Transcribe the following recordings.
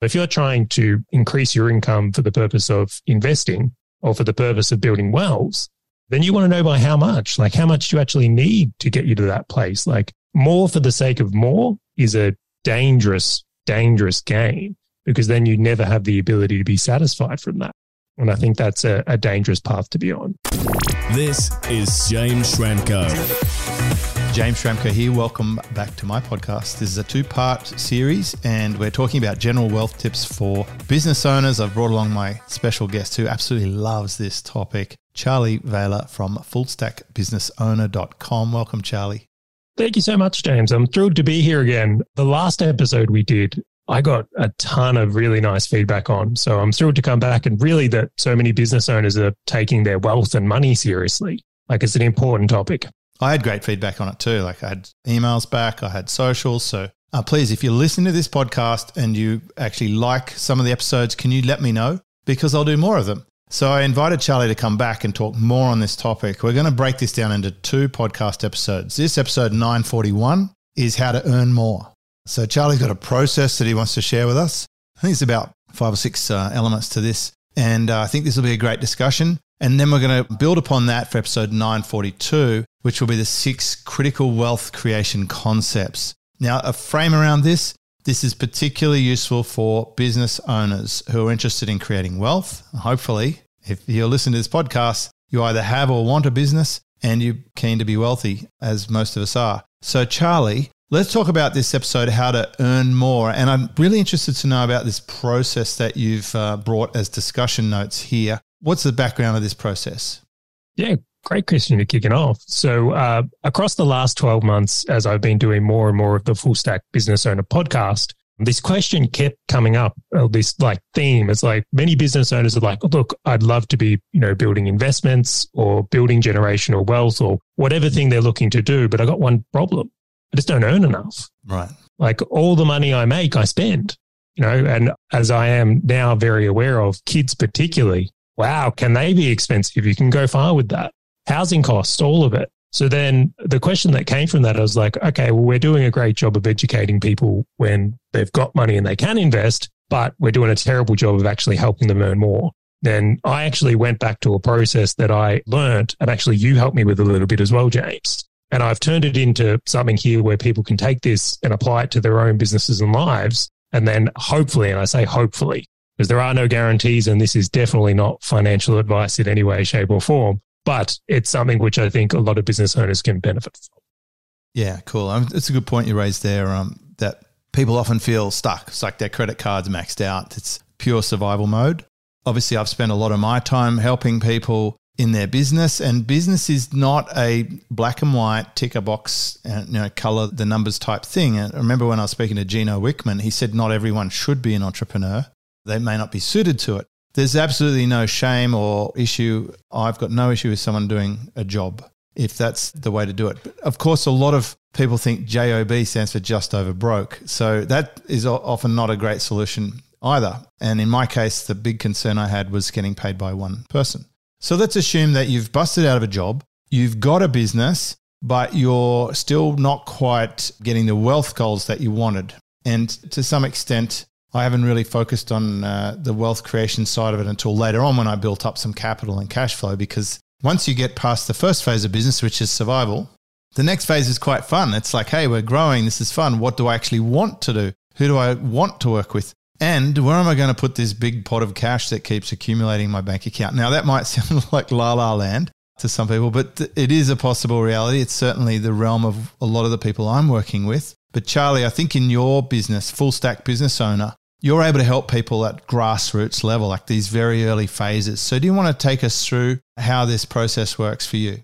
If you're trying to increase your income for the purpose of investing or for the purpose of building wells, then you want to know by how much, like how much do you actually need to get you to that place? Like more for the sake of more is a dangerous, dangerous game because then you never have the ability to be satisfied from that. And I think that's a, a dangerous path to be on. This is James Schramko. James Schramko here. Welcome back to my podcast. This is a two part series, and we're talking about general wealth tips for business owners. I've brought along my special guest who absolutely loves this topic, Charlie Vailer from fullstackbusinessowner.com. Welcome, Charlie. Thank you so much, James. I'm thrilled to be here again. The last episode we did, I got a ton of really nice feedback on. So I'm thrilled to come back and really that so many business owners are taking their wealth and money seriously. Like it's an important topic. I had great feedback on it too. Like I had emails back, I had socials. So uh, please, if you're listening to this podcast and you actually like some of the episodes, can you let me know? Because I'll do more of them. So I invited Charlie to come back and talk more on this topic. We're going to break this down into two podcast episodes. This episode 941 is how to earn more. So Charlie's got a process that he wants to share with us. I think it's about five or six uh, elements to this. And uh, I think this will be a great discussion. And then we're going to build upon that for episode 942, which will be the six critical wealth creation concepts. Now, a frame around this this is particularly useful for business owners who are interested in creating wealth. Hopefully, if you're listening to this podcast, you either have or want a business and you're keen to be wealthy, as most of us are. So, Charlie, let's talk about this episode, how to earn more. And I'm really interested to know about this process that you've uh, brought as discussion notes here. What's the background of this process? Yeah, great question to kick it off. So, uh, across the last 12 months, as I've been doing more and more of the Full Stack Business Owner podcast, this question kept coming up, uh, this like theme. It's like many business owners are like, look, I'd love to be, you know, building investments or building generational wealth or whatever thing they're looking to do. But I got one problem. I just don't earn enough. Right. Like all the money I make, I spend, you know, and as I am now very aware of kids, particularly, wow, can they be expensive? You can go far with that. Housing costs, all of it. So then the question that came from that, I was like, okay, well, we're doing a great job of educating people when they've got money and they can invest, but we're doing a terrible job of actually helping them earn more. Then I actually went back to a process that I learned and actually you helped me with a little bit as well, James. And I've turned it into something here where people can take this and apply it to their own businesses and lives. And then hopefully, and I say hopefully, because there are no guarantees, and this is definitely not financial advice in any way, shape, or form. But it's something which I think a lot of business owners can benefit from. Yeah, cool. Um, it's a good point you raised there. Um, that people often feel stuck. It's like their credit card's maxed out. It's pure survival mode. Obviously, I've spent a lot of my time helping people in their business, and business is not a black and white ticker box, and, you know, color the numbers type thing. And I remember when I was speaking to Gino Wickman, he said not everyone should be an entrepreneur they may not be suited to it. There's absolutely no shame or issue. I've got no issue with someone doing a job if that's the way to do it. But of course, a lot of people think JOB stands for just over broke. So that is often not a great solution either. And in my case, the big concern I had was getting paid by one person. So let's assume that you've busted out of a job, you've got a business, but you're still not quite getting the wealth goals that you wanted. And to some extent, I haven't really focused on uh, the wealth creation side of it until later on when I built up some capital and cash flow. Because once you get past the first phase of business, which is survival, the next phase is quite fun. It's like, hey, we're growing. This is fun. What do I actually want to do? Who do I want to work with? And where am I going to put this big pot of cash that keeps accumulating in my bank account? Now, that might sound like la la land to some people, but it is a possible reality. It's certainly the realm of a lot of the people I'm working with. But Charlie, I think in your business, full stack business owner, you're able to help people at grassroots level, like these very early phases. So, do you want to take us through how this process works for you?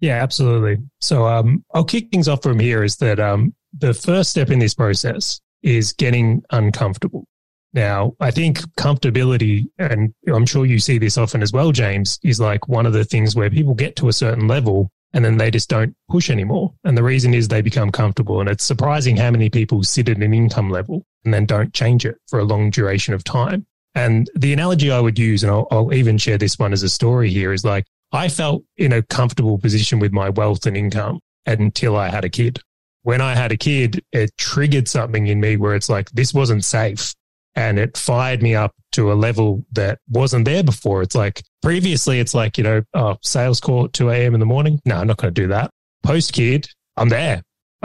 Yeah, absolutely. So, um, I'll kick things off from here. Is that um, the first step in this process is getting uncomfortable. Now, I think comfortability, and I'm sure you see this often as well, James, is like one of the things where people get to a certain level and then they just don't push anymore. And the reason is they become comfortable. And it's surprising how many people sit at an income level and then don't change it for a long duration of time. And the analogy I would use, and I'll, I'll even share this one as a story here, is like I felt in a comfortable position with my wealth and income until I had a kid. When I had a kid, it triggered something in me where it's like, this wasn't safe. And it fired me up to a level that wasn't there before. It's like previously, it's like, you know, oh, sales call at 2 a.m. in the morning. No, I'm not going to do that. Post kid, I'm there.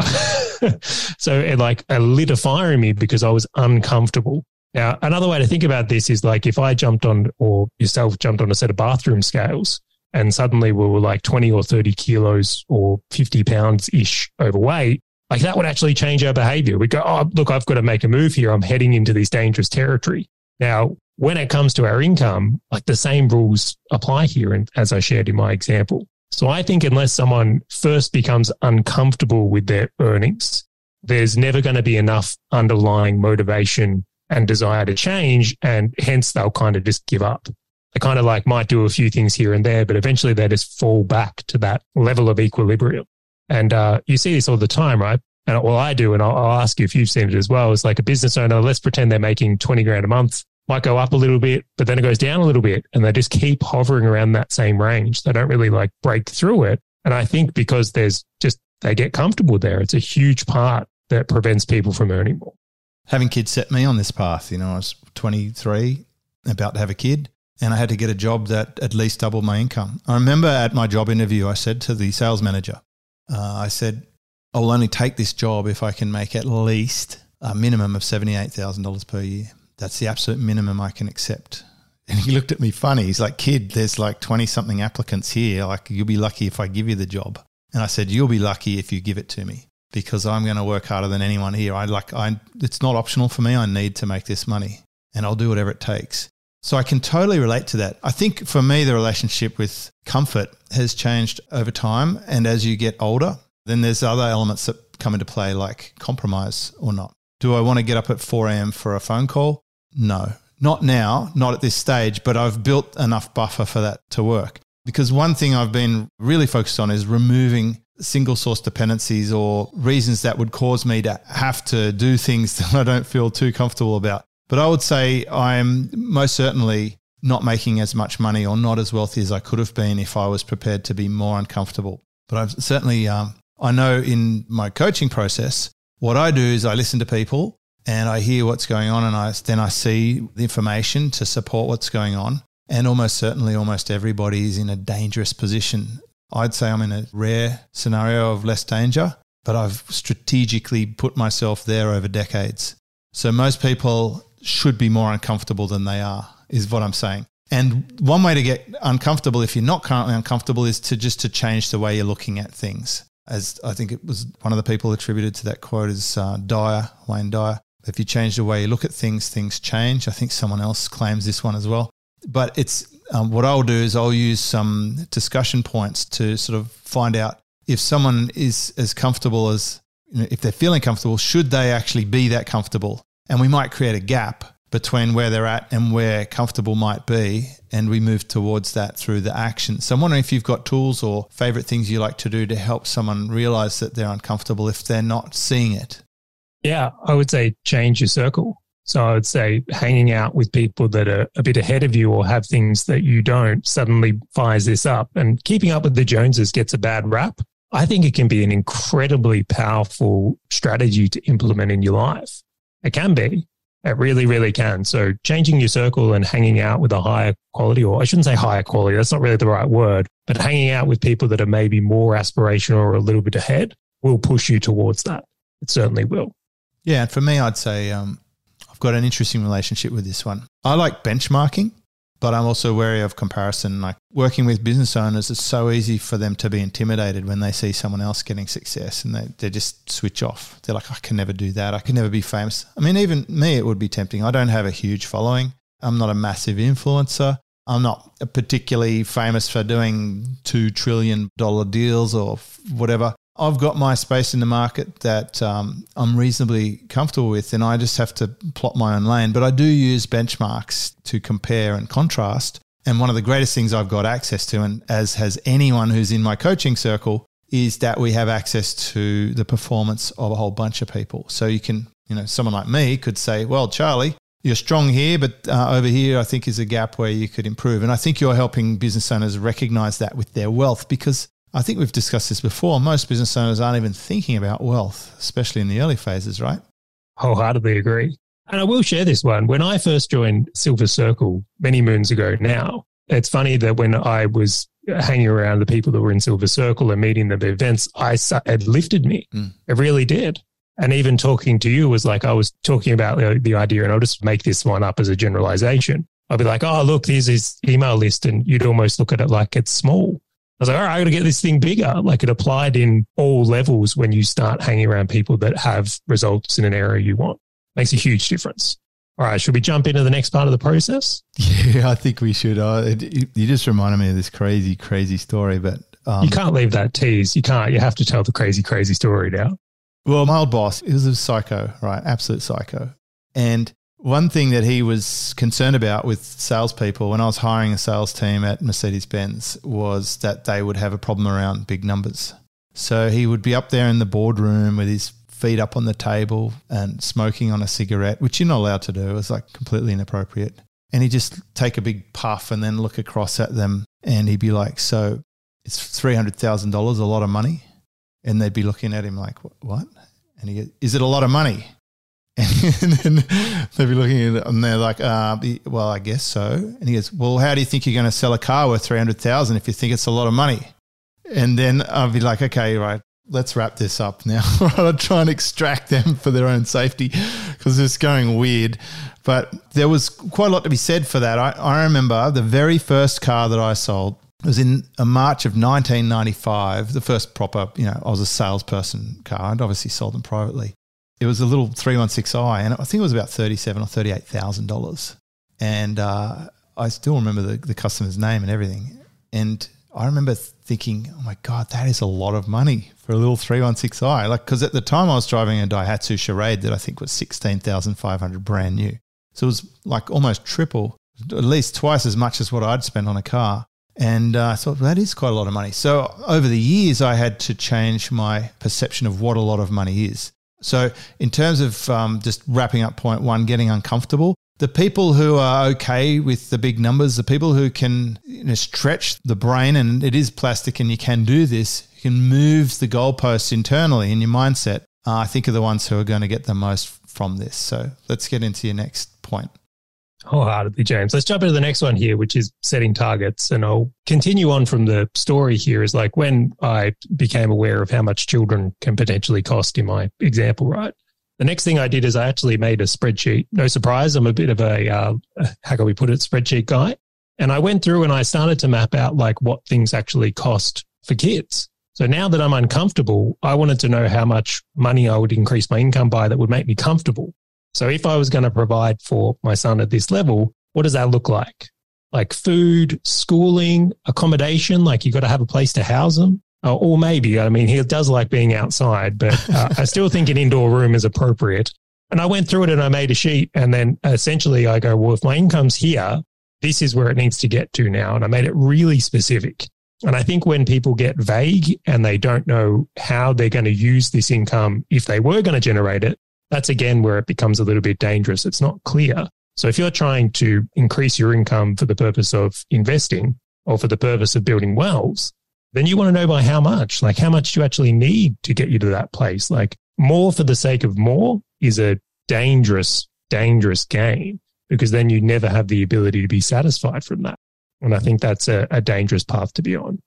so it like it lit a fire in me because I was uncomfortable. Now, another way to think about this is like if I jumped on or yourself jumped on a set of bathroom scales and suddenly we were like 20 or 30 kilos or 50 pounds ish overweight, like that would actually change our behavior. We go, oh, look, I've got to make a move here. I'm heading into this dangerous territory. Now, when it comes to our income, like the same rules apply here, and as I shared in my example. So I think unless someone first becomes uncomfortable with their earnings, there's never going to be enough underlying motivation and desire to change. And hence they'll kind of just give up. They kind of like might do a few things here and there, but eventually they just fall back to that level of equilibrium. And uh, you see this all the time, right? And well, I do, and I'll, I'll ask you if you've seen it as well. It's like a business owner. Let's pretend they're making twenty grand a month. Might go up a little bit, but then it goes down a little bit, and they just keep hovering around that same range. They don't really like break through it. And I think because there's just they get comfortable there, it's a huge part that prevents people from earning more. Having kids set me on this path. You know, I was 23, about to have a kid, and I had to get a job that at least doubled my income. I remember at my job interview, I said to the sales manager, uh, I said, I will only take this job if I can make at least a minimum of $78,000 per year. That's the absolute minimum I can accept. And he looked at me funny. He's like, kid, there's like 20 something applicants here. Like, you'll be lucky if I give you the job. And I said, you'll be lucky if you give it to me because I'm going to work harder than anyone here. I like, I, it's not optional for me. I need to make this money and I'll do whatever it takes. So I can totally relate to that. I think for me, the relationship with comfort has changed over time. And as you get older, then there's other elements that come into play, like compromise or not. Do I want to get up at 4 a.m. for a phone call? No, not now, not at this stage, but I've built enough buffer for that to work. Because one thing I've been really focused on is removing single source dependencies or reasons that would cause me to have to do things that I don't feel too comfortable about. But I would say I'm most certainly not making as much money or not as wealthy as I could have been if I was prepared to be more uncomfortable. But I've certainly, um, I know in my coaching process, what I do is I listen to people and I hear what's going on and I, then I see the information to support what's going on. And almost certainly, almost everybody is in a dangerous position. I'd say I'm in a rare scenario of less danger, but I've strategically put myself there over decades. So most people should be more uncomfortable than they are, is what I'm saying. And one way to get uncomfortable if you're not currently uncomfortable is to just to change the way you're looking at things. As I think it was one of the people attributed to that quote is uh, Dyer, Wayne Dyer. If you change the way you look at things, things change. I think someone else claims this one as well. But it's um, what I'll do is I'll use some discussion points to sort of find out if someone is as comfortable as you know, if they're feeling comfortable, should they actually be that comfortable? And we might create a gap between where they're at and where comfortable might be. And we move towards that through the action. So I'm wondering if you've got tools or favorite things you like to do to help someone realize that they're uncomfortable if they're not seeing it. Yeah, I would say change your circle. So I would say hanging out with people that are a bit ahead of you or have things that you don't suddenly fires this up. And keeping up with the Joneses gets a bad rap. I think it can be an incredibly powerful strategy to implement in your life. It can be. It really, really can. So changing your circle and hanging out with a higher quality, or I shouldn't say higher quality, that's not really the right word, but hanging out with people that are maybe more aspirational or a little bit ahead will push you towards that. It certainly will. Yeah. And for me, I'd say um, I've got an interesting relationship with this one. I like benchmarking but I'm also wary of comparison. Like working with business owners, it's so easy for them to be intimidated when they see someone else getting success and they, they just switch off. They're like, I can never do that. I can never be famous. I mean, even me, it would be tempting. I don't have a huge following. I'm not a massive influencer. I'm not particularly famous for doing $2 trillion deals or whatever. I've got my space in the market that um, I'm reasonably comfortable with, and I just have to plot my own lane. But I do use benchmarks to compare and contrast. And one of the greatest things I've got access to, and as has anyone who's in my coaching circle, is that we have access to the performance of a whole bunch of people. So you can, you know, someone like me could say, well, Charlie, you're strong here, but uh, over here, I think is a gap where you could improve. And I think you're helping business owners recognize that with their wealth because I think we've discussed this before. Most business owners aren't even thinking about wealth, especially in the early phases, right? Wholeheartedly agree. And I will share this one. When I first joined Silver Circle many moons ago now, it's funny that when I was hanging around the people that were in Silver Circle and meeting them at events, I it lifted me. Mm. It really did. And even talking to you was like I was talking about the, the idea, and I'll just make this one up as a generalization. I'd be like, oh, look, there's his email list. And you'd almost look at it like it's small. I was like, all right, I got to get this thing bigger. Like it applied in all levels when you start hanging around people that have results in an area you want. Makes a huge difference. All right, should we jump into the next part of the process? Yeah, I think we should. Uh, it, it, you just reminded me of this crazy, crazy story, but um, you can't leave that tease. You can't. You have to tell the crazy, crazy story now. Well, my old boss is a psycho, right? Absolute psycho. And one thing that he was concerned about with salespeople when I was hiring a sales team at Mercedes Benz was that they would have a problem around big numbers. So he would be up there in the boardroom with his feet up on the table and smoking on a cigarette, which you're not allowed to do. It was like completely inappropriate. And he'd just take a big puff and then look across at them and he'd be like, So it's $300,000 a lot of money? And they'd be looking at him like, What? And he goes, Is it a lot of money? And then they'd be looking at it and they're like, uh, well, I guess so. And he goes, well, how do you think you're going to sell a car worth 300000 if you think it's a lot of money? And then I'll be like, okay, right, let's wrap this up now. I'll try and extract them for their own safety because it's going weird. But there was quite a lot to be said for that. I, I remember the very first car that I sold was in a March of 1995, the first proper, you know, I was a salesperson car. I'd obviously sold them privately it was a little 316i, and I think it was about thirty-seven or thirty-eight thousand dollars. And uh, I still remember the, the customer's name and everything. And I remember thinking, "Oh my god, that is a lot of money for a little 316i." Like, because at the time I was driving a Daihatsu Charade that I think was sixteen thousand five hundred brand new, so it was like almost triple, at least twice as much as what I'd spent on a car. And uh, I thought well, that is quite a lot of money. So over the years, I had to change my perception of what a lot of money is. So, in terms of um, just wrapping up point one, getting uncomfortable, the people who are okay with the big numbers, the people who can you know, stretch the brain, and it is plastic and you can do this, you can move the goalposts internally in your mindset, uh, I think are the ones who are going to get the most from this. So, let's get into your next point wholeheartedly, James. Let's jump into the next one here, which is setting targets. And I'll continue on from the story here is like when I became aware of how much children can potentially cost in my example, right? The next thing I did is I actually made a spreadsheet. No surprise, I'm a bit of a, uh, how can we put it, spreadsheet guy. And I went through and I started to map out like what things actually cost for kids. So now that I'm uncomfortable, I wanted to know how much money I would increase my income by that would make me comfortable. So if I was going to provide for my son at this level, what does that look like? Like food, schooling, accommodation, like you got to have a place to house them. Uh, or maybe, I mean, he does like being outside, but uh, I still think an indoor room is appropriate. And I went through it and I made a sheet. And then essentially I go, well, if my income's here, this is where it needs to get to now. And I made it really specific. And I think when people get vague and they don't know how they're going to use this income, if they were going to generate it, that's again where it becomes a little bit dangerous. It's not clear. So if you're trying to increase your income for the purpose of investing or for the purpose of building wells, then you want to know by how much, like how much do you actually need to get you to that place? Like more for the sake of more is a dangerous, dangerous game because then you never have the ability to be satisfied from that. And I think that's a, a dangerous path to be on.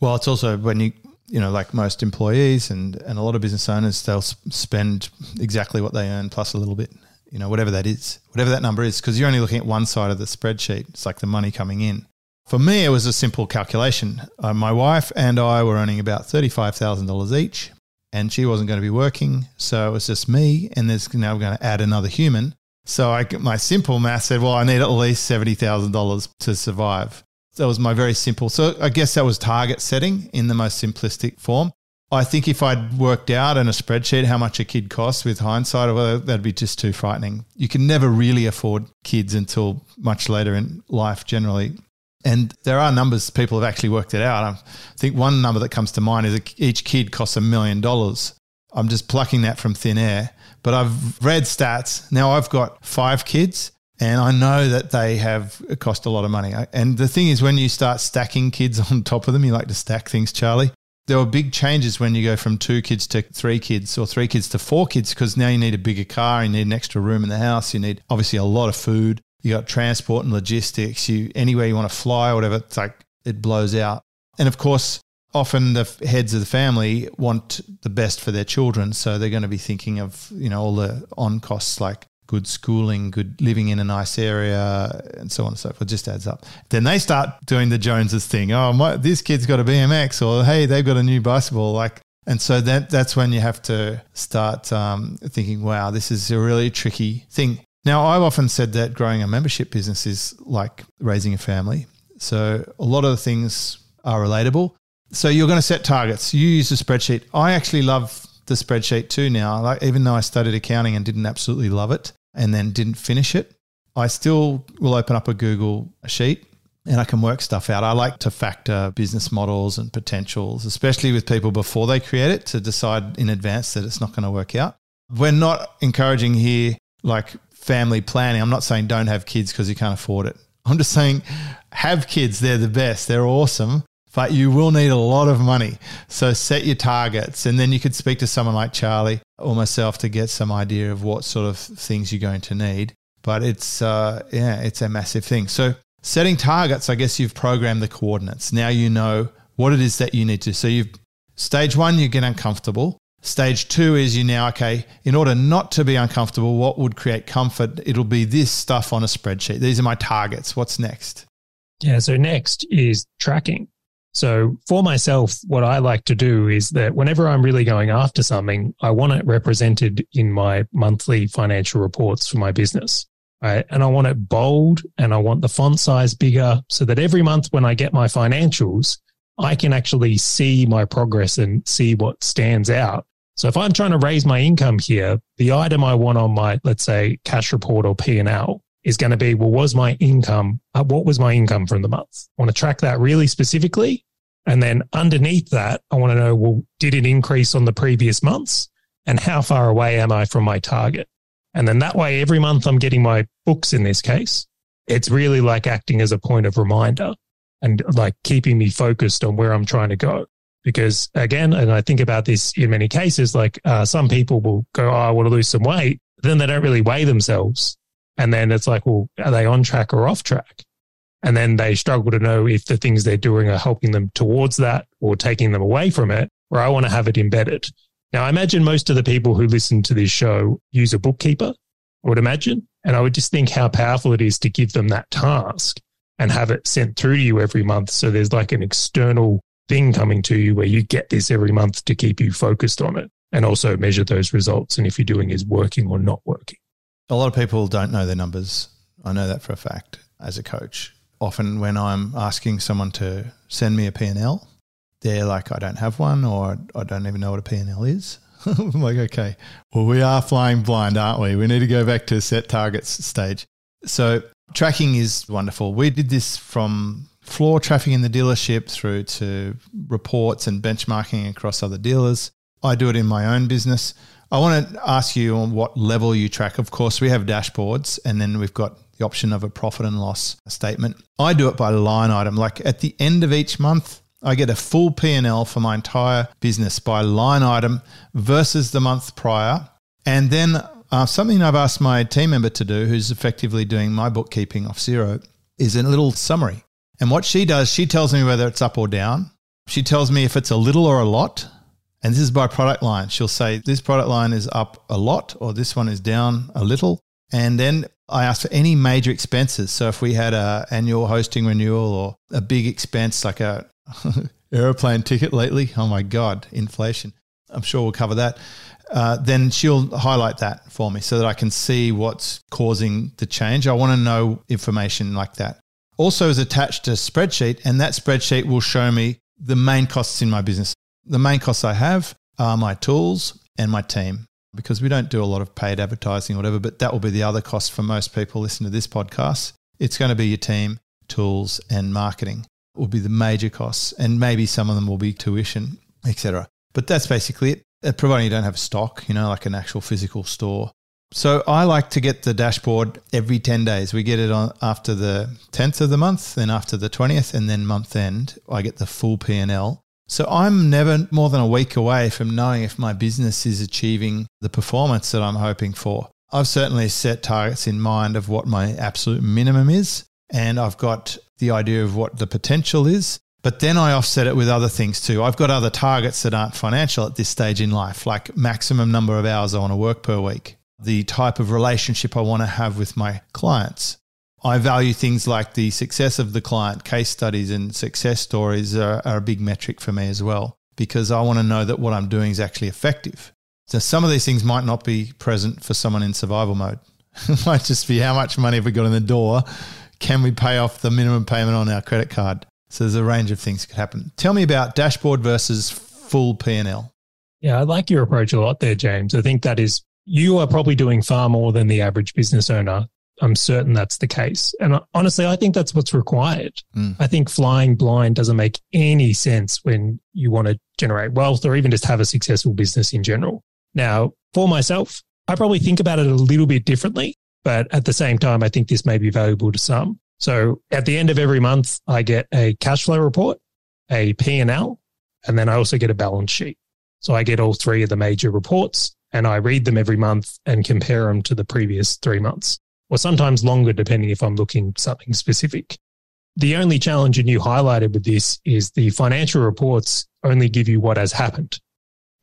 Well, it's also when you you know, like most employees and, and a lot of business owners, they'll spend exactly what they earn plus a little bit, you know, whatever that is, whatever that number is, because you're only looking at one side of the spreadsheet. It's like the money coming in. For me, it was a simple calculation. Uh, my wife and I were earning about $35,000 each, and she wasn't going to be working. So it was just me, and there's now going to add another human. So I, my simple math said, well, I need at least $70,000 to survive. That was my very simple. So I guess that was target setting in the most simplistic form. I think if I'd worked out in a spreadsheet how much a kid costs with hindsight, well, that'd be just too frightening. You can never really afford kids until much later in life, generally. And there are numbers people have actually worked it out. I think one number that comes to mind is each kid costs a million dollars. I'm just plucking that from thin air, but I've read stats. Now I've got five kids and I know that they have cost a lot of money. And the thing is, when you start stacking kids on top of them, you like to stack things, Charlie. there were big changes when you go from two kids to three kids or three kids to four kids because now you need a bigger car, you need an extra room in the house, you need obviously a lot of food, you got transport and logistics, you anywhere you want to fly or whatever, it's like it blows out. And of course, often the heads of the family want the best for their children, so they're going to be thinking of, you know, all the on costs like good schooling, good living in a nice area, and so on and so forth. It just adds up. Then they start doing the Joneses thing. Oh, my, this kid's got a BMX, or hey, they've got a new bicycle. Like, and so that that's when you have to start um, thinking, wow, this is a really tricky thing. Now, I've often said that growing a membership business is like raising a family. So a lot of the things are relatable. So you're going to set targets. You use a spreadsheet. I actually love the spreadsheet too now. Like even though I studied accounting and didn't absolutely love it, and then didn't finish it, I still will open up a Google sheet and I can work stuff out. I like to factor business models and potentials, especially with people before they create it to decide in advance that it's not going to work out. We're not encouraging here like family planning. I'm not saying don't have kids because you can't afford it. I'm just saying have kids. They're the best. They're awesome but you will need a lot of money. So set your targets, and then you could speak to someone like Charlie or myself to get some idea of what sort of things you're going to need. But it's uh, yeah, it's a massive thing. So setting targets, I guess you've programmed the coordinates. Now you know what it is that you need to. So you've stage one, you get uncomfortable. Stage two is you now, okay, in order not to be uncomfortable, what would create comfort? It'll be this stuff on a spreadsheet. These are my targets. What's next? Yeah. So next is tracking. So for myself, what I like to do is that whenever I'm really going after something, I want it represented in my monthly financial reports for my business. Right. And I want it bold and I want the font size bigger so that every month when I get my financials, I can actually see my progress and see what stands out. So if I'm trying to raise my income here, the item I want on my, let's say, cash report or P&L is going to be, well, was my income, uh, what was my income from the month? I want to track that really specifically. And then underneath that, I want to know, well, did it increase on the previous months? And how far away am I from my target? And then that way, every month I'm getting my books in this case. It's really like acting as a point of reminder and like keeping me focused on where I'm trying to go. Because again, and I think about this in many cases, like uh, some people will go, oh, I want to lose some weight. Then they don't really weigh themselves. And then it's like, well, are they on track or off track? And then they struggle to know if the things they're doing are helping them towards that or taking them away from it, or I want to have it embedded. Now, I imagine most of the people who listen to this show use a bookkeeper, I would imagine. And I would just think how powerful it is to give them that task and have it sent through to you every month. So there's like an external thing coming to you where you get this every month to keep you focused on it and also measure those results and if you're doing is working or not working. A lot of people don't know their numbers. I know that for a fact as a coach. Often when I'm asking someone to send me a P&L, they're like, I don't have one or I don't even know what a P&L is. I'm like, okay, well, we are flying blind, aren't we? We need to go back to set targets stage. So tracking is wonderful. We did this from floor traffic in the dealership through to reports and benchmarking across other dealers. I do it in my own business. I want to ask you on what level you track. Of course, we have dashboards and then we've got the option of a profit and loss statement. I do it by line item. Like at the end of each month, I get a full P&L for my entire business by line item versus the month prior. And then uh, something I've asked my team member to do, who's effectively doing my bookkeeping off Xero, is a little summary. And what she does, she tells me whether it's up or down. She tells me if it's a little or a lot. And this is by product line. She'll say this product line is up a lot or this one is down a little. And then I ask for any major expenses. So if we had a annual hosting renewal or a big expense like a aeroplane ticket lately, oh my God, inflation. I'm sure we'll cover that. Uh, then she'll highlight that for me so that I can see what's causing the change. I want to know information like that. Also, is attached a spreadsheet, and that spreadsheet will show me the main costs in my business. The main costs I have are my tools and my team because we don't do a lot of paid advertising or whatever, but that will be the other cost for most people listening to this podcast. It's going to be your team, tools, and marketing will be the major costs, and maybe some of them will be tuition, etc. But that's basically it. Uh, providing you don't have stock, you know, like an actual physical store. So I like to get the dashboard every 10 days. We get it on after the 10th of the month, then after the 20th, and then month end, I get the full P&L So I'm never more than a week away from knowing if my business is achieving the performance that I'm hoping for. I've certainly set targets in mind of what my absolute minimum is, and I've got the idea of what the potential is. But then I offset it with other things too. I've got other targets that aren't financial at this stage in life, like maximum number of hours I want to work per week, the type of relationship I want to have with my clients. I value things like the success of the client, case studies and success stories are, are a big metric for me as well, because I want to know that what I'm doing is actually effective. So some of these things might not be present for someone in survival mode. it might just be how much money have we got in the door? Can we pay off the minimum payment on our credit card? So there's a range of things that could happen. Tell me about dashboard versus full P&L. Yeah, I like your approach a lot there, James. I think that is, you are probably doing far more than the average business owner. I'm certain that's the case. And honestly, I think that's what's required. Mm. I think flying blind doesn't make any sense when you want to generate wealth or even just have a successful business in general. Now, for myself, I probably think about it a little bit differently, but at the same time, I think this may be valuable to some. So at the end of every month, I get a cash flow report, a P&L, and then I also get a balance sheet. So I get all three of the major reports and I read them every month and compare them to the previous three months, or sometimes longer, depending if I'm looking something specific. The only challenge, and you highlighted with this, is the financial reports only give you what has happened.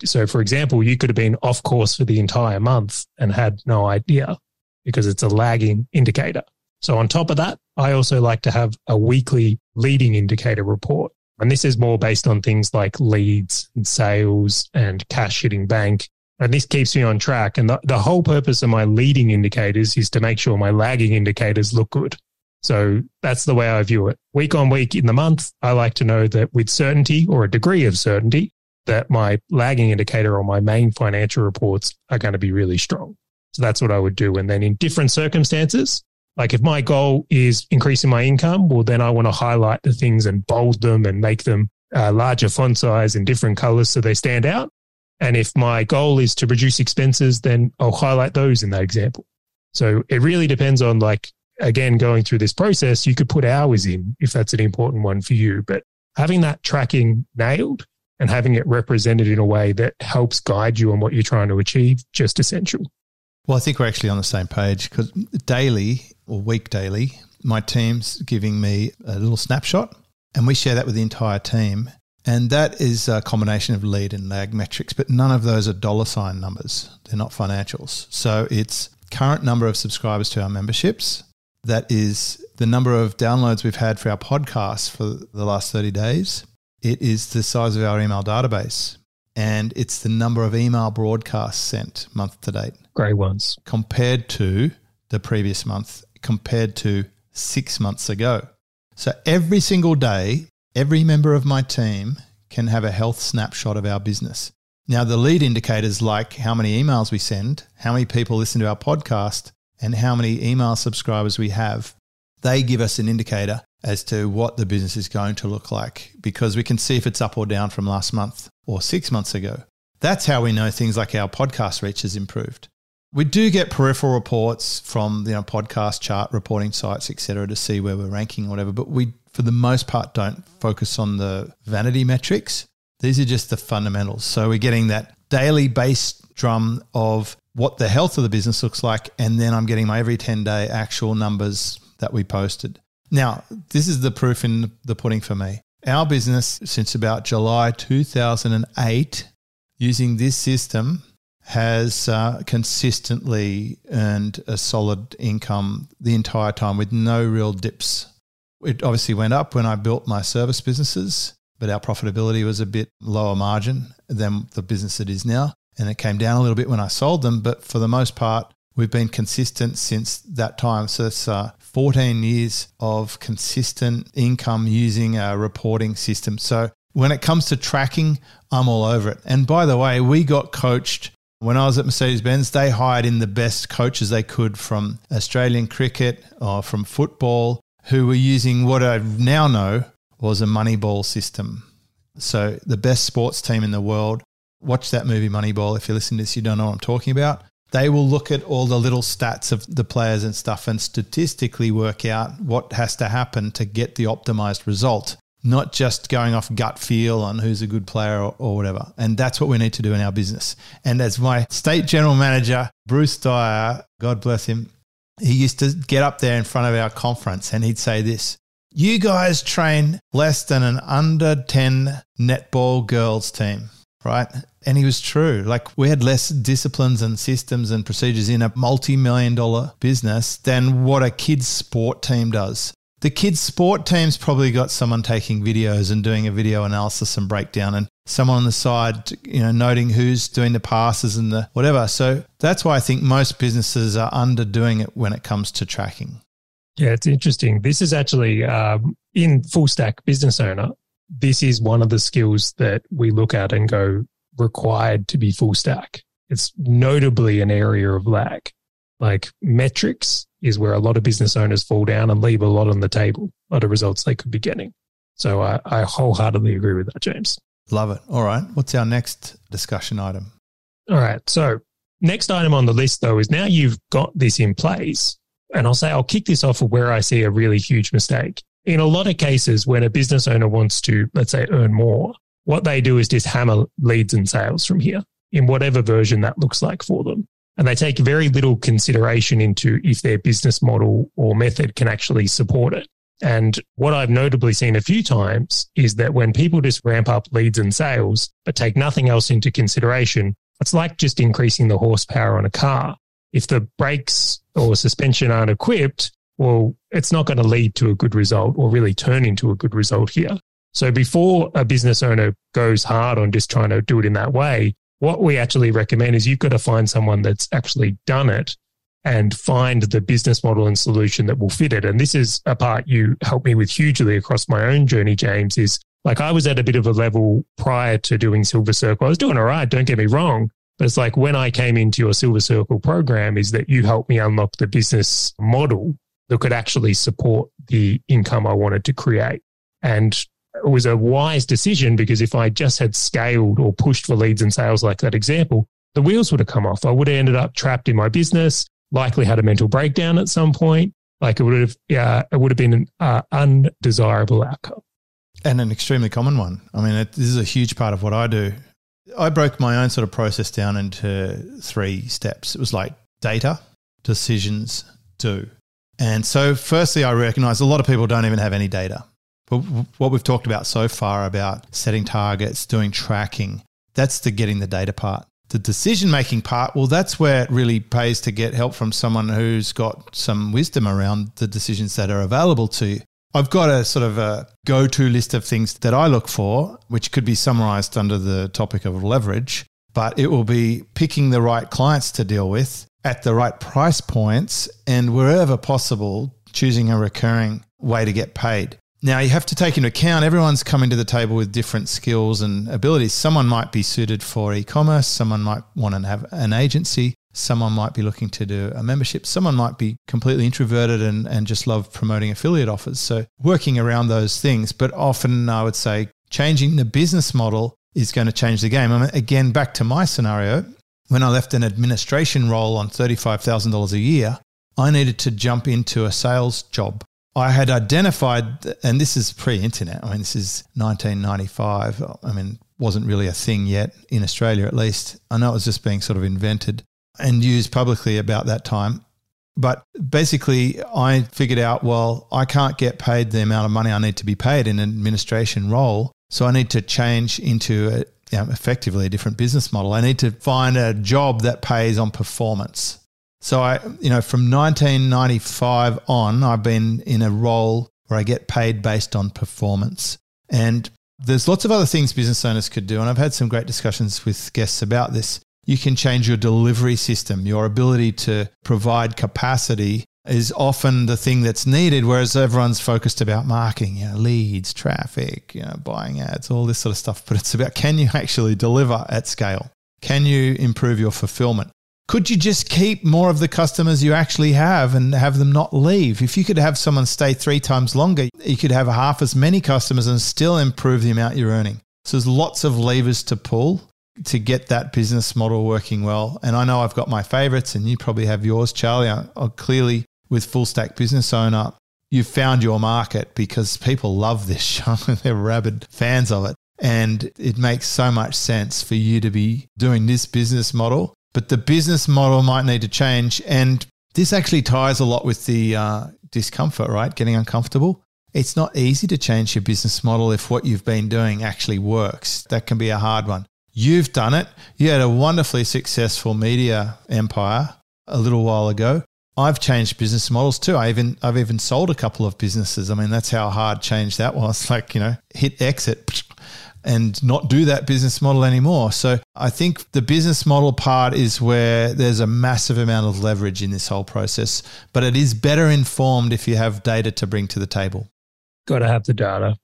So, for example, you could have been off course for the entire month and had no idea because it's a lagging indicator. So on top of that, I also like to have a weekly leading indicator report. And this is more based on things like leads and sales and cash hitting bank. And this keeps me on track. And the, the whole purpose of my leading indicators is to make sure my lagging indicators look good. So that's the way I view it. Week on week in the month, I like to know that with certainty or a degree of certainty that my lagging indicator or my main financial reports are going to be really strong. So that's what I would do. And then in different circumstances, like if my goal is increasing my income, well, then I want to highlight the things and bold them and make them uh, larger font size and different colors so they stand out. And if my goal is to reduce expenses, then I'll highlight those in that example. So it really depends on like, again, going through this process, you could put hours in if that's an important one for you, but having that tracking nailed and having it represented in a way that helps guide you on what you're trying to achieve, just essential. Well, I think we're actually on the same page because daily or week daily, my team's giving me a little snapshot and we share that with the entire team. And that is a combination of lead and lag metrics, but none of those are dollar sign numbers. They're not financials. So it's current number of subscribers to our memberships. That is the number of downloads we've had for our podcast for the last 30 days. It is the size of our email database. And it's the number of email broadcasts sent month to date. Great ones. Compared to the previous month compared to six months ago. So every single day, every member of my team can have a health snapshot of our business. Now, the lead indicators like how many emails we send, how many people listen to our podcast, and how many email subscribers we have, they give us an indicator as to what the business is going to look like because we can see if it's up or down from last month or six months ago. That's how we know things like our podcast reach has improved. We do get peripheral reports from you know podcast chart reporting sites, etc., to see where we're ranking or whatever. But we, for the most part, don't focus on the vanity metrics. These are just the fundamentals. So we're getting that daily base drum of what the health of the business looks like, and then I'm getting my every ten day actual numbers that we posted. Now, this is the proof in the pudding for me. Our business, since about July 2008, using this system, has uh, consistently earned a solid income the entire time with no real dips. It obviously went up when I built my service businesses, but our profitability was a bit lower margin than the business it is now. And it came down a little bit when I sold them, but for the most part, we've been consistent since that time. So it's uh, 14 years of consistent income using a reporting system. So when it comes to tracking, I'm all over it. And by the way, we got coached when I was at Mercedes Benz, they hired in the best coaches they could from Australian cricket or from football who were using what I now know was a Moneyball system. So, the best sports team in the world, watch that movie Moneyball. If you listen to this, you don't know what I'm talking about. They will look at all the little stats of the players and stuff and statistically work out what has to happen to get the optimized result. not just going off gut feel on who's a good player or, or, whatever. And that's what we need to do in our business. And as my state general manager, Bruce Dyer, God bless him, he used to get up there in front of our conference and he'd say this You guys train less than an under 10 netball girls team, right? And he was true. Like we had less disciplines and systems and procedures in a multi million dollar business than what a kids' sport team does. The kids' sport team's probably got someone taking videos and doing a video analysis and breakdown, and someone on the side, you know, noting who's doing the passes and the whatever. So that's why I think most businesses are underdoing it when it comes to tracking. Yeah, it's interesting. This is actually um, in full stack business owner. This is one of the skills that we look at and go required to be full stack. It's notably an area of lag. Like metrics is where a lot of business owners fall down and leave a lot on the table, a lot of results they could be getting. So I, I wholeheartedly agree with that, James. Love it. All right. What's our next discussion item? All right. So, next item on the list, though, is now you've got this in place. And I'll say, I'll kick this off of where I see a really huge mistake. In a lot of cases, when a business owner wants to, let's say, earn more, what they do is just hammer leads and sales from here in whatever version that looks like for them. And they take very little consideration into if their business model or method can actually support it. And what I've notably seen a few times is that when people just ramp up leads and sales, but take nothing else into consideration, it's like just increasing the horsepower on a car. If the brakes or suspension aren't equipped, well, it's not going to lead to a good result or really turn into a good result here. So before a business owner goes hard on just trying to do it in that way, what we actually recommend is you've got to find someone that's actually done it and find the business model and solution that will fit it. And this is a part you helped me with hugely across my own journey, James, is like I was at a bit of a level prior to doing Silver Circle. I was doing all right, don't get me wrong. But it's like when I came into your Silver Circle program, is that you helped me unlock the business model that could actually support the income I wanted to create. And it was a wise decision because if I just had scaled or pushed for leads and sales like that example, the wheels would have come off. I would have ended up trapped in my business likely had a mental breakdown at some point. Like it would have, yeah, it would have been an uh, undesirable outcome. And an extremely common one. I mean, it, this is a huge part of what I do. I broke my own sort of process down into three steps. It was like data, decisions, do. And so, firstly, I recognize a lot of people don't even have any data. But what we've talked about so far about setting targets, doing tracking, that's the getting the data part the decision making part, well, that's where it really pays to get help from someone who's got some wisdom around the decisions that are available to you. I've got a sort of a go to list of things that I look for, which could be summarized under the topic of leverage, but it will be picking the right clients to deal with at the right price points and wherever possible, choosing a recurring way to get paid. Now, you have to take into account everyone's coming to the table with different skills and abilities. Someone might be suited for e commerce, someone might want to have an agency, someone might be looking to do a membership, someone might be completely introverted and, and just love promoting affiliate offers. So, working around those things, but often I would say changing the business model is going to change the game. I mean, again, back to my scenario, when I left an administration role on $35,000 a year, I needed to jump into a sales job I had identified, and this is pre internet, I mean, this is 1995. I mean, wasn't really a thing yet in Australia, at least. I know it was just being sort of invented and used publicly about that time. But basically, I figured out, well, I can't get paid the amount of money I need to be paid in an administration role. So I need to change into a, you know, effectively a different business model. I need to find a job that pays on performance. So I, you know, from 1995 on, I've been in a role where I get paid based on performance. And there's lots of other things business owners could do. And I've had some great discussions with guests about this. You can change your delivery system. Your ability to provide capacity is often the thing that's needed, whereas everyone's focused about marketing, you know, leads, traffic, you know, buying ads, all this sort of stuff. But it's about can you actually deliver at scale? Can you improve your fulfillment? Could you just keep more of the customers you actually have and have them not leave? If you could have someone stay three times longer, you could have half as many customers and still improve the amount you're earning. So there's lots of levers to pull to get that business model working well. And I know I've got my favorites, and you probably have yours, Charlie. I, I clearly, with full stack business owner, you've found your market because people love this show. They're rabid fans of it. And it makes so much sense for you to be doing this business model. But the business model might need to change. And this actually ties a lot with the uh, discomfort, right? Getting uncomfortable. It's not easy to change your business model if what you've been doing actually works. That can be a hard one. You've done it. You had a wonderfully successful media empire a little while ago. I've changed business models too. I even I've even sold a couple of businesses. I mean, that's how hard change that was. Like, you know, hit exit and not do that business model anymore. So I think the business model part is where there's a massive amount of leverage in this whole process, but it is better informed if you have data to bring to the table. Got to have the data.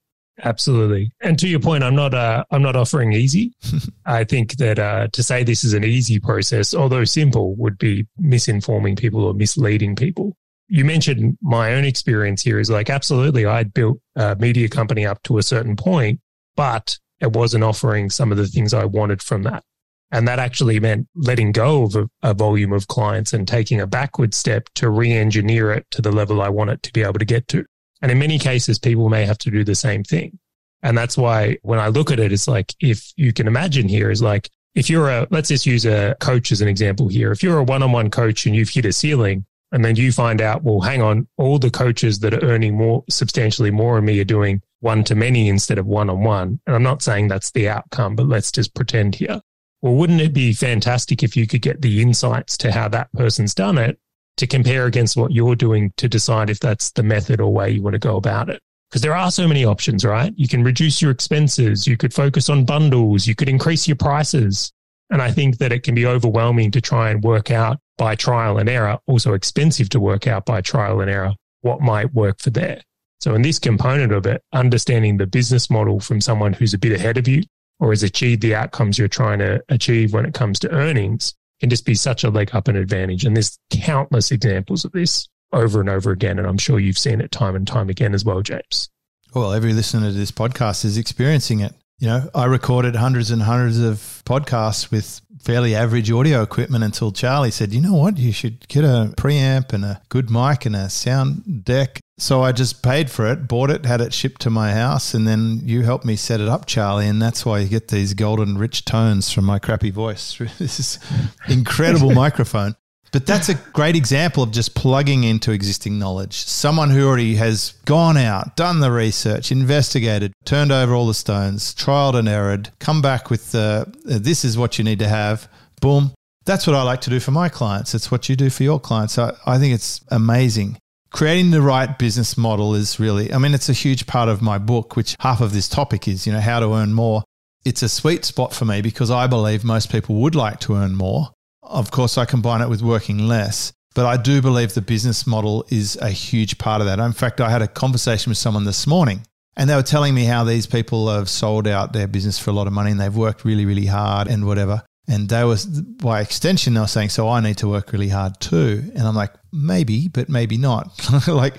Absolutely. And to your point, I'm not uh, I'm not offering easy. I think that uh, to say this is an easy process, although simple, would be misinforming people or misleading people. You mentioned my own experience here is like absolutely I'd built a media company up to a certain point, but it wasn't offering some of the things I wanted from that. And that actually meant letting go of a, a volume of clients and taking a backward step to re-engineer it to the level I want it to be able to get to. And in many cases, people may have to do the same thing. And that's why when I look at it, it's like, if you can imagine here is like, if you're a, let's just use a coach as an example here. If you're a one on one coach and you've hit a ceiling and then you find out, well, hang on, all the coaches that are earning more, substantially more than me are doing one to many instead of one on one. And I'm not saying that's the outcome, but let's just pretend here. Well, wouldn't it be fantastic if you could get the insights to how that person's done it to compare against what you're doing to decide if that's the method or way you want to go about it. Because there are so many options, right? You can reduce your expenses. You could focus on bundles. You could increase your prices. And I think that it can be overwhelming to try and work out by trial and error, also expensive to work out by trial and error what might work for there. So in this component of it, understanding the business model from someone who's a bit ahead of you or has achieved the outcomes you're trying to achieve when it comes to earnings can just be such a leg up and advantage. And there's countless examples of this over and over again. And I'm sure you've seen it time and time again as well, James. Well, every listener to this podcast is experiencing it. You know, I recorded hundreds and hundreds of podcasts with fairly average audio equipment until Charlie said, you know what, you should get a preamp and a good mic and a sound deck. So I just paid for it, bought it, had it shipped to my house, and then you helped me set it up, Charlie. And that's why you get these golden rich tones from my crappy voice. Through this is incredible microphone. But that's a great example of just plugging into existing knowledge. Someone who already has gone out, done the research, investigated, turned over all the stones, trialed and errored, come back with the, this is what you need to have. Boom. That's what I like to do for my clients. It's what you do for your clients. So I think it's amazing. Creating the right business model is really, I mean, it's a huge part of my book, which half of this topic is, you know, how to earn more. It's a sweet spot for me because I believe most people would like to earn more of course, I combine it with working less. But I do believe the business model is a huge part of that. In fact, I had a conversation with someone this morning and they were telling me how these people have sold out their business for a lot of money and they've worked really, really hard and whatever. And they was by extension, they were saying, so I need to work really hard too. And I'm like, maybe, but maybe not. like,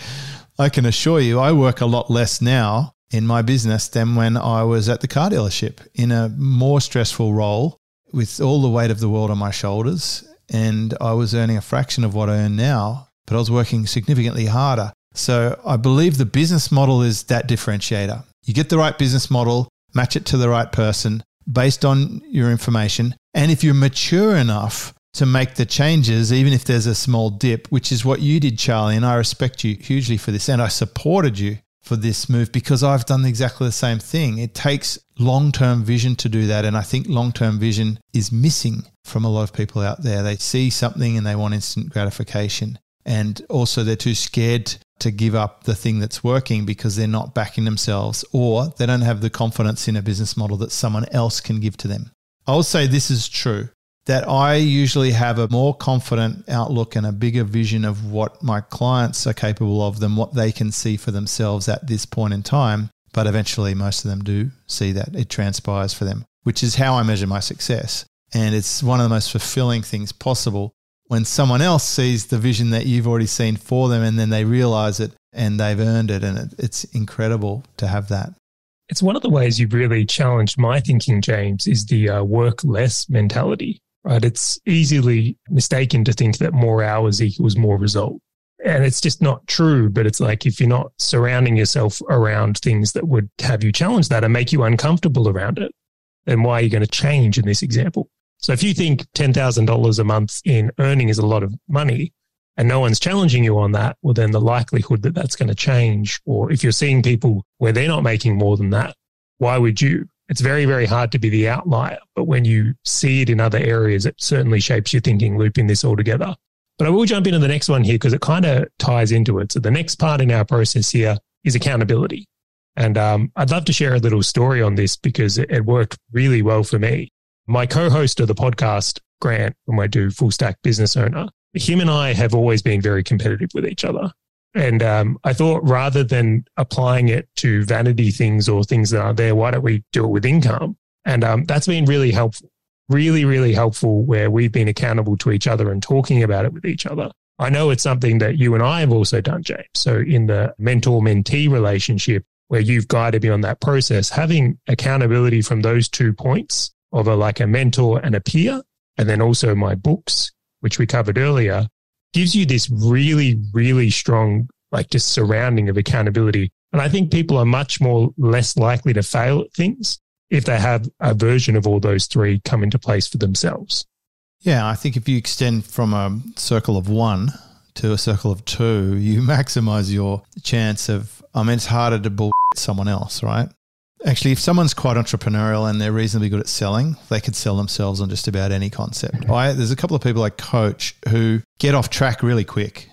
I can assure you, I work a lot less now in my business than when I was at the car dealership in a more stressful role with all the weight of the world on my shoulders. And I was earning a fraction of what I earn now, but I was working significantly harder. So I believe the business model is that differentiator. You get the right business model, match it to the right person based on your information. And if you're mature enough to make the changes, even if there's a small dip, which is what you did, Charlie, and I respect you hugely for this, and I supported you for this move because I've done exactly the same thing. It takes long term vision to do that. And I think long term vision is missing from a lot of people out there. They see something and they want instant gratification. And also, they're too scared to give up the thing that's working because they're not backing themselves or they don't have the confidence in a business model that someone else can give to them. I'll say this is true that I usually have a more confident outlook and a bigger vision of what my clients are capable of than what they can see for themselves at this point in time. But eventually, most of them do see that. It transpires for them, which is how I measure my success. And it's one of the most fulfilling things possible when someone else sees the vision that you've already seen for them and then they realize it and they've earned it. And it's incredible to have that. It's one of the ways you've really challenged my thinking, James, is the uh, work less mentality right? It's easily mistaken to think that more hours equals more result. And it's just not true. But it's like if you're not surrounding yourself around things that would have you challenge that and make you uncomfortable around it, then why are you going to change in this example? So if you think $10,000 a month in earning is a lot of money and no one's challenging you on that, well, then the likelihood that that's going to change, or if you're seeing people where they're not making more than that, why would you? It's very, very hard to be the outlier. But when you see it in other areas, it certainly shapes your thinking, looping this all together. But I will jump into the next one here because it kind of ties into it. So the next part in our process here is accountability. And um, I'd love to share a little story on this because it, it worked really well for me. My co host of the podcast, Grant, when I do Full Stack Business Owner, him and I have always been very competitive with each other. And um, I thought rather than applying it to vanity things or things that are there, why don't we do it with income? And um, that's been really helpful, really, really helpful where we've been accountable to each other and talking about it with each other. I know it's something that you and I have also done, James. So in the mentor mentee relationship where you've guided me on that process, having accountability from those two points of a, like a mentor and a peer, and then also my books, which we covered earlier, gives you this really, really strong, like just surrounding of accountability. And I think people are much more less likely to fail at things if they have a version of all those three come into place for themselves. Yeah, I think if you extend from a circle of one to a circle of two, you maximize your chance of, I mean, it's harder to bull someone else, right? Actually, if someone's quite entrepreneurial and they're reasonably good at selling, they could sell themselves on just about any concept. I, there's a couple of people I coach who get off track really quick.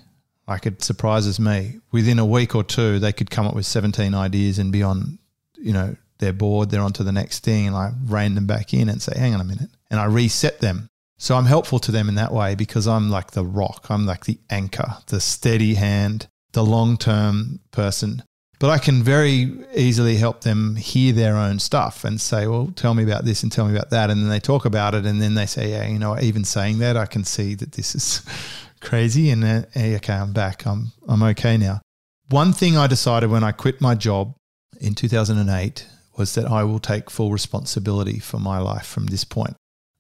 Like it surprises me. Within a week or two, they could come up with 17 ideas and be on, you know, they're bored, they're on to the next thing, and I rein them back in and say, hang on a minute. And I reset them. So I'm helpful to them in that way because I'm like the rock, I'm like the anchor, the steady hand, the long term person but I can very easily help them hear their own stuff and say, well, tell me about this and tell me about that. And then they talk about it and then they say, yeah, you know, even saying that, I can see that this is crazy. And uh, hey, okay, I'm back. I'm, I'm okay now. One thing I decided when I quit my job in 2008 was that I will take full responsibility for my life from this point.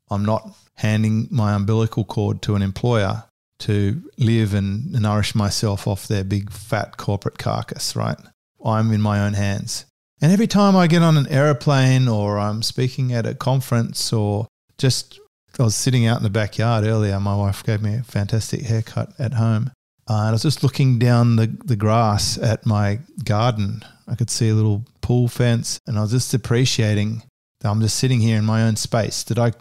I'm not handing my umbilical cord to an employer to live and nourish myself off their big fat corporate carcass, right? I'm in my own hands. And every time I get on an aeroplane or I'm speaking at a conference or just I was sitting out in the backyard earlier, my wife gave me a fantastic haircut at home. Uh, and I was just looking down the, the grass at my garden. I could see a little pool fence, and I was just appreciating that I'm just sitting here in my own space that I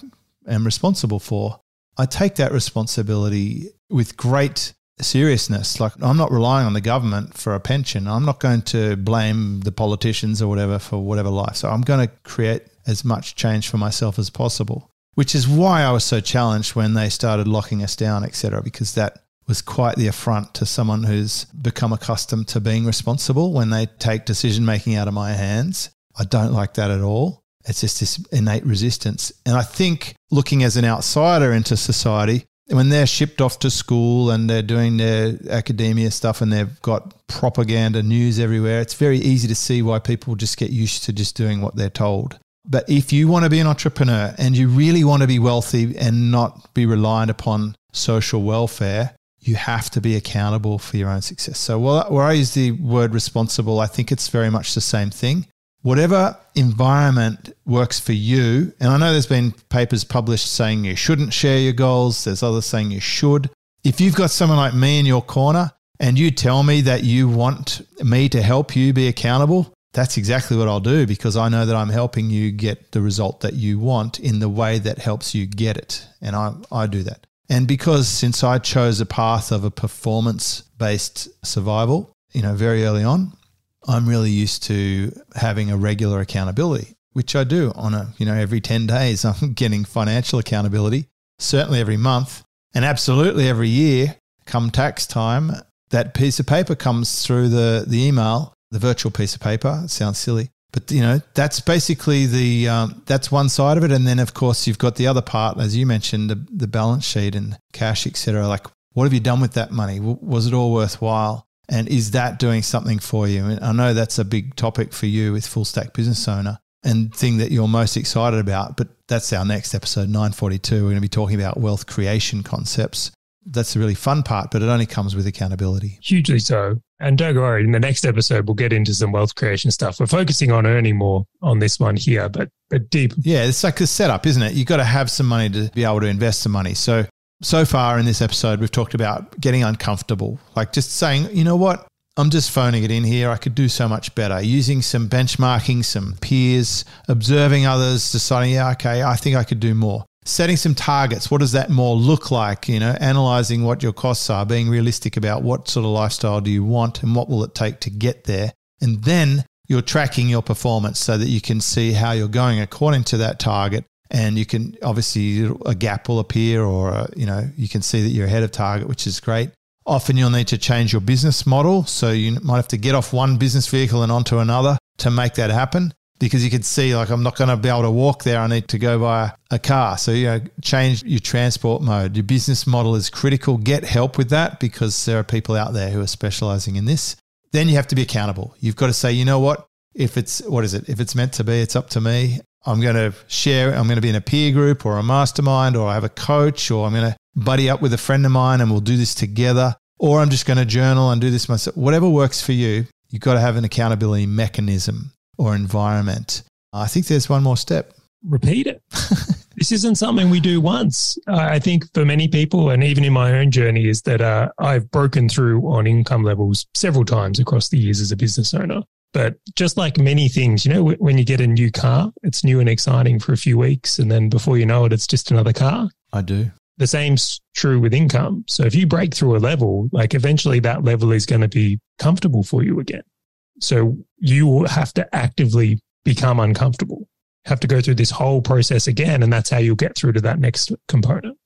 am responsible for. I take that responsibility with great seriousness. Like, I'm not relying on the government for a pension. I'm not going to blame the politicians or whatever for whatever life. So I'm going to create as much change for myself as possible, which is why I was so challenged when they started locking us down, etc., because that was quite the affront to someone who's become accustomed to being responsible when they take decision making out of my hands. I don't like that at all. It's just this innate resistance. And I think looking as an outsider into society, when they're shipped off to school and they're doing their academia stuff and they've got propaganda news everywhere, it's very easy to see why people just get used to just doing what they're told. But if you want to be an entrepreneur and you really want to be wealthy and not be reliant upon social welfare, you have to be accountable for your own success. So, where I use the word responsible, I think it's very much the same thing whatever environment works for you. And I know there's been papers published saying you shouldn't share your goals, there's others saying you should. If you've got someone like me in your corner and you tell me that you want me to help you be accountable, that's exactly what I'll do because I know that I'm helping you get the result that you want in the way that helps you get it. And I, I do that. And because since I chose a path of a performance based survival, you know, very early on, I'm really used to having a regular accountability, which I do on a, you know, every 10 days. I'm getting financial accountability, certainly every month, and absolutely every year. Come tax time, that piece of paper comes through the, the email, the virtual piece of paper. It sounds silly. But you know that's basically the um, that's one side of it, and then of course you've got the other part, as you mentioned, the, the balance sheet and cash, etc. Like, what have you done with that money? Was it all worthwhile? And is that doing something for you? And I know that's a big topic for you with Full Stack Business Owner and thing that you're most excited about. But that's our next episode, 942. We're going to be talking about wealth creation concepts. That's the really fun part, but it only comes with accountability. Hugely so. And don't worry, in the next episode, we'll get into some wealth creation stuff. We're focusing on earning more on this one here, but, but deep. Yeah, it's like a setup, isn't it? You've got to have some money to be able to invest some money. So, so far in this episode, we've talked about getting uncomfortable, like just saying, you know what? I'm just phoning it in here. I could do so much better. Using some benchmarking, some peers, observing others, deciding, yeah, okay, I think I could do more setting some targets. What does that more look like? You know, analyzing what your costs are, being realistic about what sort of lifestyle do you want and what will it take to get there. And then you're tracking your performance so that you can see how you're going according to that target. And you can obviously a gap will appear, or a, you know you can see that you're ahead of target, which is great. Often you'll need to change your business model, so you might have to get off one business vehicle and onto another to make that happen because you can see like I'm not going to be able to walk there. I need to go by a car. So you know, change your transport mode. Your business model is critical. Get help with that because there are people out there who are specializing in this. Then you have to be accountable. You've got to say, you know what? If it's what is it? If it's meant to be, it's up to me. I'm going to share. I'm going to be in a peer group or a mastermind, or I have a coach, or I'm going to buddy up with a friend of mine, and we'll do this together. Or I'm just going to journal and do this myself. Whatever works for you, you've got to have an accountability mechanism or environment. I think there's one more step. Repeat it. this isn't something we do once. I think for many people, and even in my own journey, is that uh, I've broken through on income levels several times across the years as a business owner. But just like many things, you know, when you get a new car, it's new and exciting for a few weeks. And then before you know it, it's just another car. I do. The same's true with income. So if you break through a level, like eventually that level is going to be comfortable for you again. So you have to actively become uncomfortable, have to go through this whole process again. And that's how you'll get through to that next component.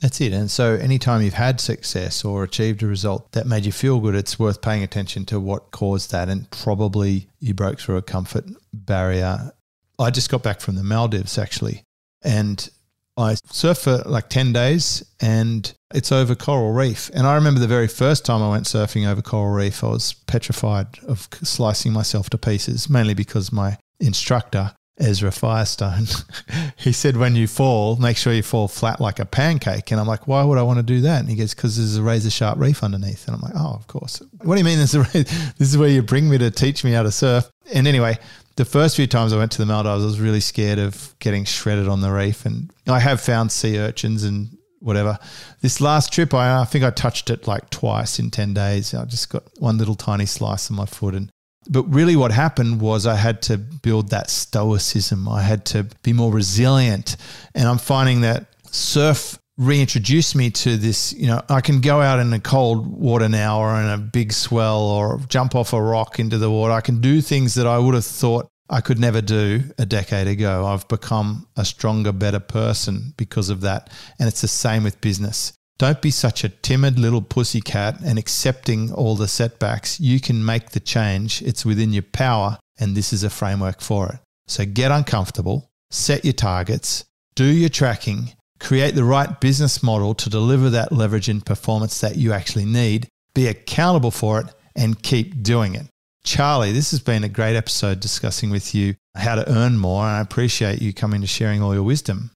That's it. And so, anytime you've had success or achieved a result that made you feel good, it's worth paying attention to what caused that. And probably you broke through a comfort barrier. I just got back from the Maldives actually. And I surfed for like 10 days and it's over coral reef. And I remember the very first time I went surfing over coral reef, I was petrified of slicing myself to pieces, mainly because my instructor, Ezra Firestone, he said, when you fall, make sure you fall flat like a pancake. And I'm like, why would I want to do that? And he goes, because there's a razor sharp reef underneath. And I'm like, oh, of course. What do you mean? There's a, this is where you bring me to teach me how to surf. And anyway, the first few times I went to the Maldives, I was really scared of getting shredded on the reef. And I have found sea urchins and whatever. This last trip, I, I think I touched it like twice in 10 days. I just got one little tiny slice on my foot. And but really, what happened was I had to build that stoicism. I had to be more resilient. And I'm finding that surf reintroduced me to this. You know, I can go out in a cold water now or in a big swell or jump off a rock into the water. I can do things that I would have thought I could never do a decade ago. I've become a stronger, better person because of that. And it's the same with business. Don't be such a timid little pussycat and accepting all the setbacks. You can make the change. It's within your power, and this is a framework for it. So get uncomfortable, set your targets, do your tracking, create the right business model to deliver that leverage and performance that you actually need, be accountable for it, and keep doing it. Charlie, this has been a great episode discussing with you how to earn more, and I appreciate you coming to sharing all your wisdom.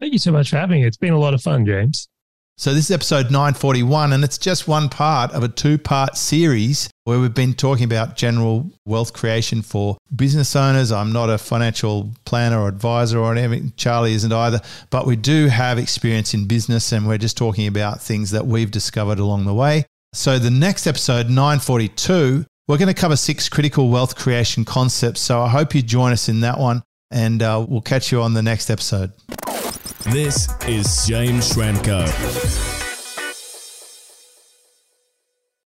Thank you so much for having me. It's been a lot of fun, James. So, this is episode 941, and it's just one part of a two part series where we've been talking about general wealth creation for business owners. I'm not a financial planner or advisor or anything. Charlie isn't either, but we do have experience in business, and we're just talking about things that we've discovered along the way. So, the next episode, 942, we're going to cover six critical wealth creation concepts. So, I hope you join us in that one, and uh, we'll catch you on the next episode. This is James Schramko.